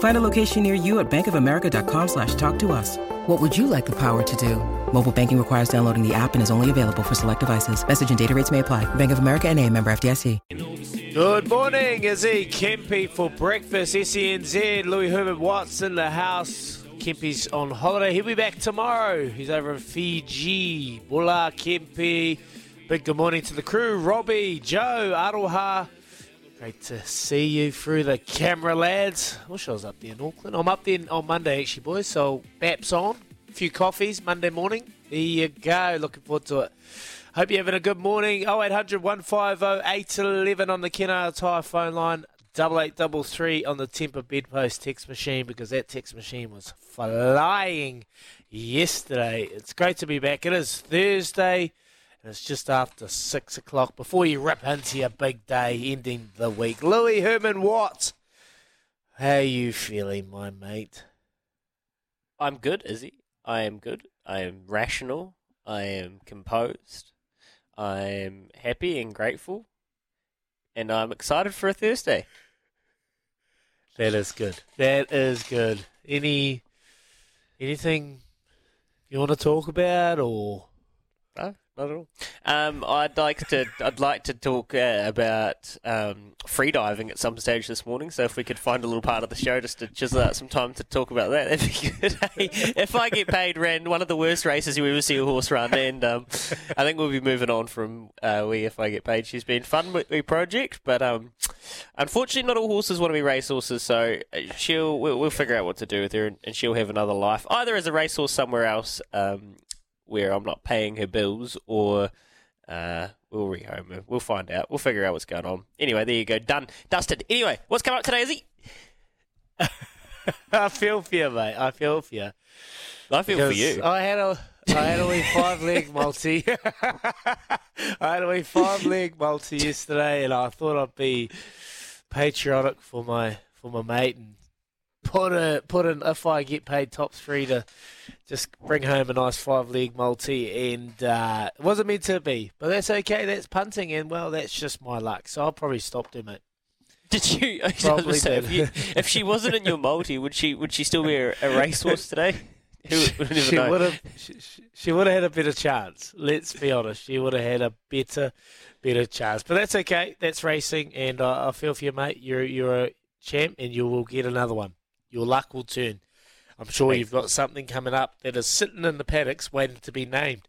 Find a location near you at bankofamerica.com slash talk to us. What would you like the power to do? Mobile banking requires downloading the app and is only available for select devices. Message and data rates may apply. Bank of America and a member FDIC. Good morning, Izzy Kempy for breakfast. SENZ, Louis Herbert Watts in the house. Kempy's on holiday. He'll be back tomorrow. He's over in Fiji. Bula Kempy. Big good morning to the crew. Robbie, Joe, Aroha. Great to see you through the camera, lads. I wish I was up there in Auckland. I'm up there on Monday, actually, boys. So, BAP's on. A few coffees Monday morning. There you go. Looking forward to it. Hope you're having a good morning. 0800 150 811 on the Kennards Hire phone line. 8833 on the Tempur Bedpost text machine because that text machine was flying yesterday. It's great to be back. It is Thursday and it's just after 6 o'clock before you rip into your big day ending the week. Louis Herman Watt, how are you feeling, my mate? I'm good, Izzy. I am good. I am rational. I am composed. I am happy and grateful. And I'm excited for a Thursday. That is good. That is good. Any anything you want to talk about or No, not at all. Um, I'd like to. I'd like to talk uh, about um, free diving at some stage this morning. So if we could find a little part of the show just to chisel out some time to talk about that, that'd be good. Hey, if I get paid, ran one of the worst races you ever see a horse run, and um, I think we'll be moving on from uh, we. If I get paid, she's been fun with the project, but um, unfortunately, not all horses want to be racehorses. So uh, she'll we'll, we'll figure out what to do with her, and, and she'll have another life, either as a racehorse somewhere else. Where I'm not paying her bills, or uh, we'll rehome her. We'll find out. We'll figure out what's going on. Anyway, there you go. Done. Dusted. Anyway, what's coming up today, Izzy? I feel for you, mate. I feel for you. I feel for you. I had a I had a wee five leg multi. I had a wee five leg multi yesterday, and I thought I'd be patriotic for my for my mate and put a put in if I get paid top three to just bring home a nice five leg multi, and uh, it wasn't meant to be, but that's okay. That's punting, and well, that's just my luck. So I'll probably stop there, mate. Did you? Probably say, if, you, if she wasn't in your multi, would she? Would she still be a, a racehorse today? Who she know? would have she, she- would have had a better chance. Let's be honest, she would have had a better better chance. But that's okay. That's racing, and uh, I feel for you, mate. You're you're a champ, and you will get another one. Your luck will turn. I'm sure you've got something coming up that is sitting in the paddocks waiting to be named,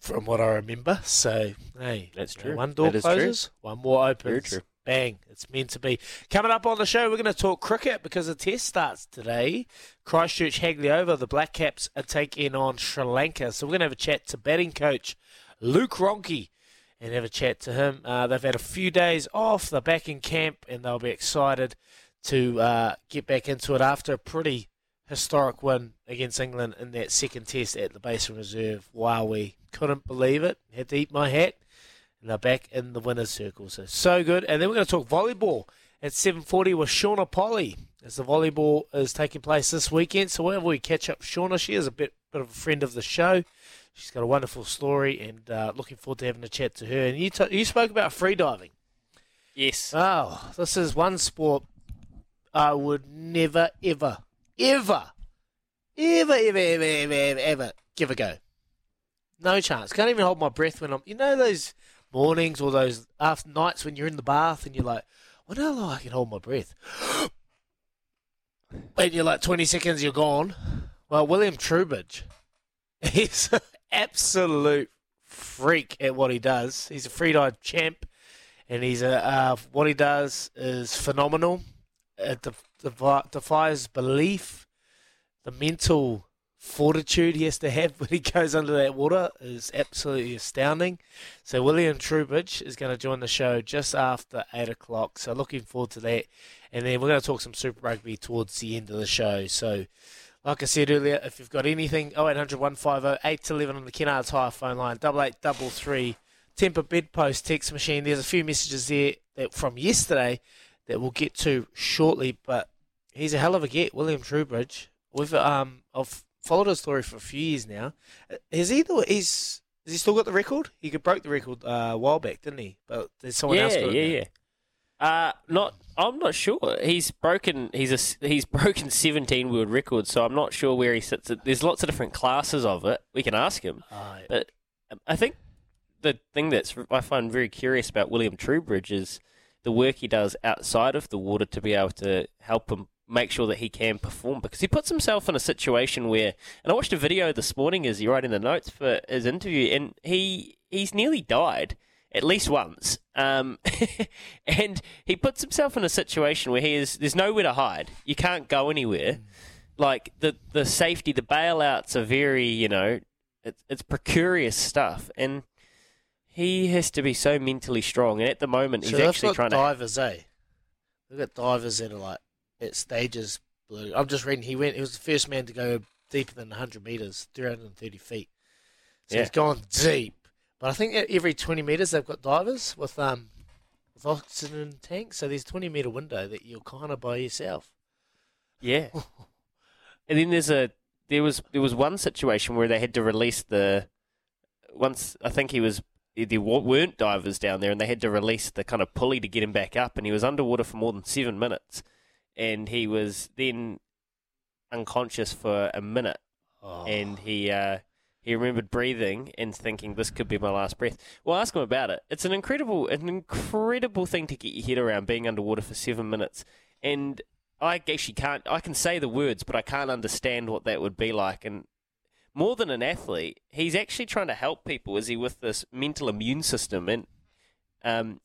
from what I remember. So hey, That's true. One door is true. closes, one more opens. Very true. Bang! It's meant to be. Coming up on the show, we're going to talk cricket because the test starts today. Christchurch Hagley Oval. The Black Caps are taking on Sri Lanka. So we're going to have a chat to batting coach Luke Ronchi and have a chat to him. Uh, they've had a few days off. They're back in camp and they'll be excited to uh, get back into it after a pretty historic win against England in that second test at the Basin Reserve. Wow, we couldn't believe it. Had to eat my hat. And they're back in the winner's circle. So, so good. And then we're going to talk volleyball at 7.40 with Shauna Polley as the volleyball is taking place this weekend. So whenever we catch up Shauna, she is a bit, bit of a friend of the show. She's got a wonderful story and uh, looking forward to having a chat to her. And you, t- you spoke about freediving. Yes. Oh, this is one sport I would never, ever, ever, ever, ever, ever, ever, ever, ever give a go. No chance. Can't even hold my breath when I'm. You know those mornings or those after nights when you're in the bath and you're like, "Wonder how long I can hold my breath." And you're like 20 seconds, you're gone. Well, William Trubridge, he's an absolute freak at what he does. He's a freedive champ and he's a uh, what he does is phenomenal. It def- defi- defies belief. The mental fortitude he has to have when he goes under that water is absolutely astounding. So William Trubridge is going to join the show just after eight o'clock. So looking forward to that, and then we're going to talk some Super Rugby towards the end of the show. So. Like I said earlier, if you've got anything, 0800 150 811 on the Kennards Hire phone line, 8833 Tempur Bedpost text machine. There's a few messages there from yesterday that we'll get to shortly, but he's a hell of a get, William Trubridge. We've um, I've followed his story for a few years now. Has he he's has he still got the record? He broke the record uh, a while back, didn't he? But there's someone yeah, else. Got yeah, it now. yeah. Uh, not. I'm not sure. He's broken. He's a. He's broken 17 world records. So I'm not sure where he sits. There's lots of different classes of it. We can ask him. Uh, But um, I think the thing that's I find very curious about William Trubridge is the work he does outside of the water to be able to help him make sure that he can perform because he puts himself in a situation where and I watched a video this morning as he writing the notes for his interview and he he's nearly died at least once. Um, and he puts himself in a situation where he is there's nowhere to hide. You can't go anywhere. Like the the safety the bailouts are very you know it's, it's precarious stuff. And he has to be so mentally strong and at the moment he's so they've actually trying to divers, eh? They've got divers that are like at stages. below- I'm just reading. He went. He was the first man to go deeper than 100 meters, 330 feet. So Yeah. he's gone deep. But I think at every 20 meters they've got divers with um with oxygen tanks. So there's a 20 meter window that you're kind of by yourself. Yeah. and then there's a there was there was one situation where they had to release the once I think he was there weren't divers down there and they had to release the kind of pulley to get him back up and he was underwater for more than seven minutes and he was then unconscious for a minute Oh. and he uh, he remembered breathing and thinking this could be my last breath. Well, ask him about it. It's an incredible, an incredible thing to get your head around being underwater for seven minutes. And I actually can't. I can say the words, but I can't understand what that would be like. And more than an athlete, he's actually trying to help people. Is he with this mental immune system and um,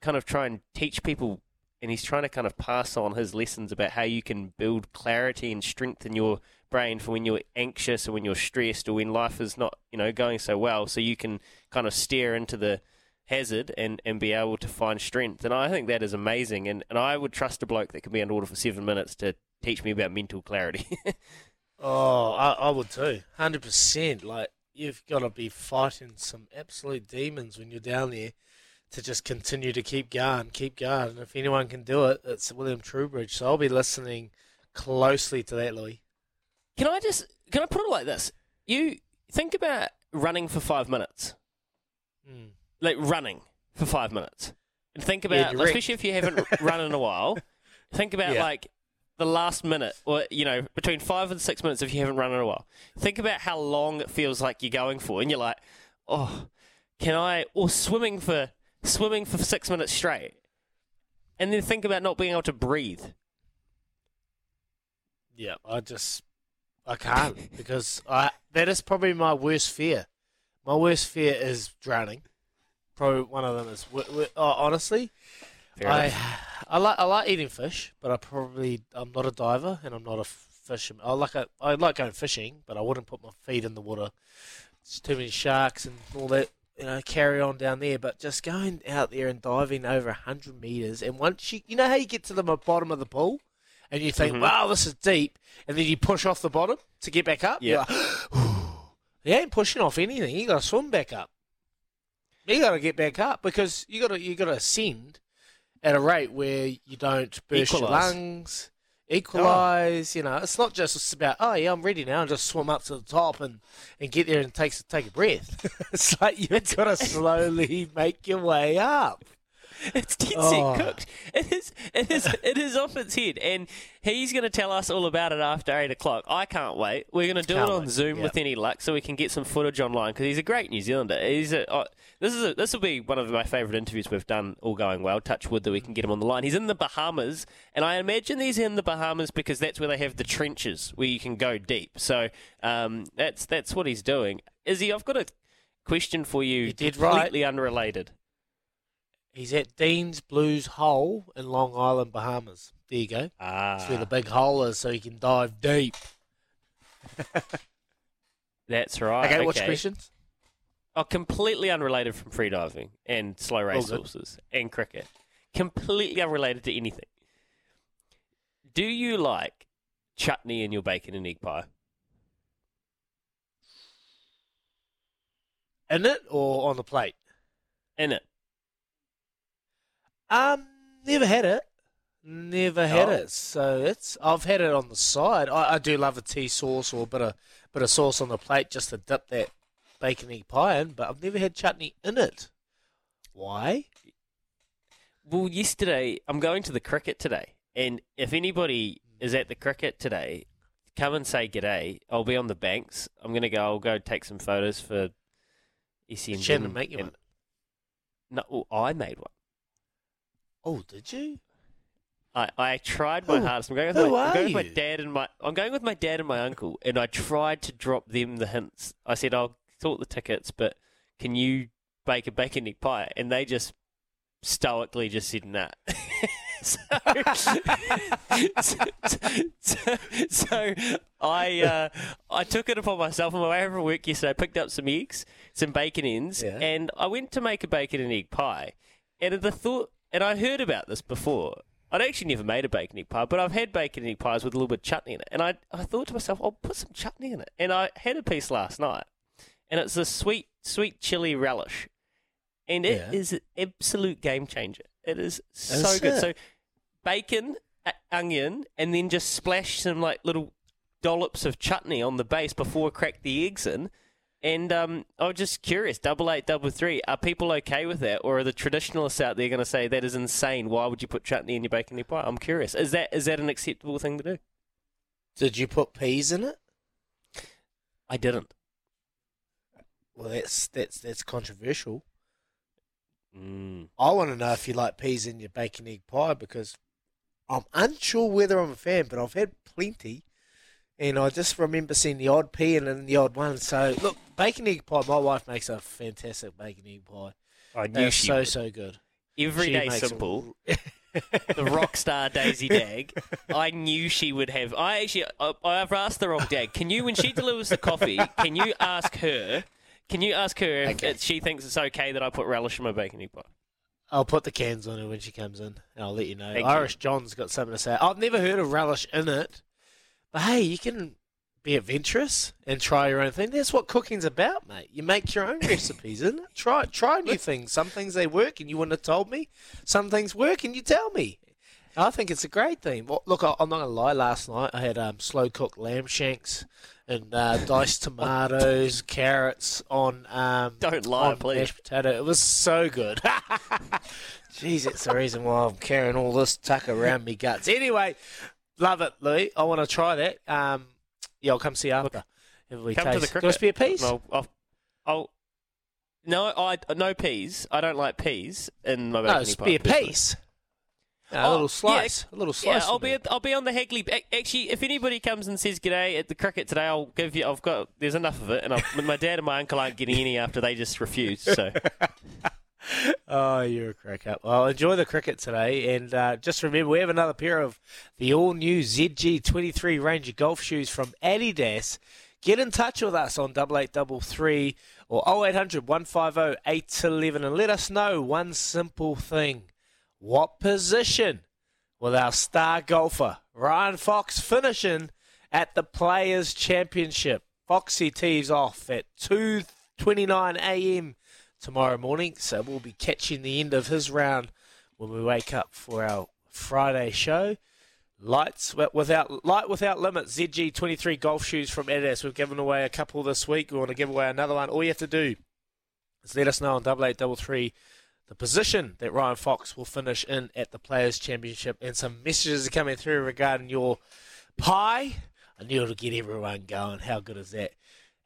kind of try and teach people? And he's trying to kind of pass on his lessons about how you can build clarity and strength in your brain for when you're anxious or when you're stressed or when life is not, you know, going so well. So you can kind of stare into the hazard and, and be able to find strength. And I think that is amazing. And, and I would trust a bloke that can be underwater for seven minutes to teach me about mental clarity. Oh, I, I would too. Hundred percent. Like you've got to be fighting some absolute demons when you're down there to just continue to keep going, keep going. And if anyone can do it, it's William Trubridge. So I'll be listening closely to that, Louis. can I just can I put it like this? You think about running for five minutes, Mm. like running for five minutes, and think about, you're especially if you haven't run in a while, think about Yeah. like the last minute, or you know, between five and six minutes if you haven't run in a while. Think about how long it feels like you're going for, and you're like, oh, can I? Or swimming for swimming for six minutes straight, and then think about not being able to breathe. Yeah, I just I can't because I that is probably my worst fear. My worst fear is drowning. Probably one of them is. Oh, honestly, Fair I enough. I like I like eating fish, but I probably I'm not a diver and I'm not a fisherman. I like a, I like going fishing, but I wouldn't put my feet in the water. It's too many sharks and all that. You know, carry on down there. But just going out there and diving over hundred meters, and once you you know how you get to the bottom of the pool, and you think, Mhm. wow, this is deep, and then you push off the bottom to get back up. Yeah. Like, you ain't pushing off anything. You got to swim back up. You got to get back up because you got to you got to ascend at a rate where you don't burst your lungs, equalize. You know, it's not just about oh yeah, I'm ready now, and just swim up to the top and, and get there and take take a breath. it's like you've got to slowly make your way up. It's dead Oh. cooked. It is. It is. It is off its head, and he's going to tell us all about it after eight o'clock. I can't wait. We're going to do Can't it on wait, Zoom yeah. with any luck, so we can get some footage online because he's a great New Zealander. He's a. Oh, this is a, this will be one of my favourite interviews we've done. All going well. Touch wood that we can get him on the line. He's in the Bahamas, and I imagine he's in the Bahamas because that's where they have the trenches where you can go deep. So um, that's that's what he's doing. Izzy, I've got a question for you. You did right. completely unrelated. He's at Dean's Blues Hole in Long Island, Bahamas. There you go. Ah, That's where the big hole is, so you can dive deep. that's right. Okay, okay. what's your questions? Oh, completely unrelated from freediving and slow race horses and cricket. Completely unrelated to anything. Do you like chutney in your bacon and egg pie? In it or on the plate? In it. Um, never had it. Never had Oh. it. So it's I've had it on the side. I, I do love a tea sauce or a bit of bit of sauce on the plate just to dip that bacon egg pie in, but I've never had chutney in it. Why? Well, yesterday, I'm going to the cricket today. And if anybody is at the cricket today, come and say g'day. I'll be on the banks. I'm going to go, I'll go take some photos for SENZ. Shannon make you one. No, well, I made one. Oh, did you? I, I tried my Who- hardest. I'm going with, who my, I'm are going with my you? dad and my I'm going with my dad and my uncle, and I tried to drop them the hints. I said I'll sort the tickets, but can you bake a bacon egg pie? And they just stoically just said nah. so, so, so, so I uh, I took it upon myself on my way home from work yesterday. I picked up some eggs, some bacon ends, Yeah. and I went to make a bacon and egg pie. And at the thought, and I heard about this before. I'd actually never made a bacon egg pie, but I've had bacon egg pies with a little bit of chutney in it. And I, I thought to myself, I'll put some chutney in it. And I had a piece last night, and it's a sweet, sweet chili relish, and it Yeah. is an absolute game changer. It is oh, so Is good. it? So bacon, onion, and then just splash some like little dollops of chutney on the base before I crack the eggs in. And um, I was just curious, double eight, double three, are people okay with that, or are the traditionalists out there going to say that is insane? Why would you put chutney in your bacon egg pie? I'm curious. Is that is that an acceptable thing to do? Did you put peas in it? I didn't. Well, that's that's that's controversial. Mm. I want to know if you like peas in your bacon egg pie because I'm unsure whether I'm a fan, but I've had plenty, and I just remember seeing the odd pea and then the odd one. So look, bacon egg pie. My wife makes a fantastic bacon egg pie. I knew They're she so would. so good. Everyday She makes simple. the rock star Daisy Dag. I knew she would have. I actually, I, I've asked the wrong Dag. Can you, when she delivers the coffee, can you ask her? Can you ask her if Okay. it- she thinks it's okay that I put relish in my bacon egg pie? I'll put the cans on her when she comes in, and I'll let you know. Thank you. Irish John's got something to say. I've never heard of relish in it, but hey, you can be adventurous and try your own thing. That's what cooking's about, mate. You make your own recipes, isn't it? Try try new things. Some things they work, and you wouldn't have told me. Some things work, and you tell me. I think it's a great thing. Well, look, I- I'm not gonna lie. Last night I had um, slow cooked lamb shanks and uh, diced tomatoes, carrots on um, Don't lie, on please. mashed potato. It was so good. Jeez, it's the reason why I'm carrying all this tuck around me guts. Anyway, love it, Louis. I want to try that. Um, yeah, I'll come see you after. If we Come to taste. the Do cricket. you want to be a piece? No, I'll, I'll, no, I no peas. I don't like peas in my bacon no, egg it's pie. be a piece. No, Oh, a little yeah, slice. a little slice. Yeah, I'll me. be I'll be on the Hagley. Actually, if anybody comes and says g'day at the cricket today, I'll give you. I've got there's enough of it, and I've, my dad and my uncle aren't getting any after they just refused. So Oh, you're a cracker. Well, enjoy the cricket today, and uh, just remember we have another pair of the all-new ZG23 Ranger golf shoes from Adidas. Get in touch with us on double eight double three or 0800 150 811 and let us know one simple thing: what position will our star golfer Ryan Fox finishing at the Players Championship? Foxy tees off at 2:29 a.m tomorrow morning. So we'll be catching the end of his round when we wake up for our Friday show. Lights without light without limits. ZG twenty three golf shoes from Adidas. We've given away a couple this week. We want to give away another one. All you have to do is let us know on double eight double three the position that Ryan Fox will finish in at the Players Championship, and some messages are coming through regarding your pie. I knew it'll get everyone going. How good is that?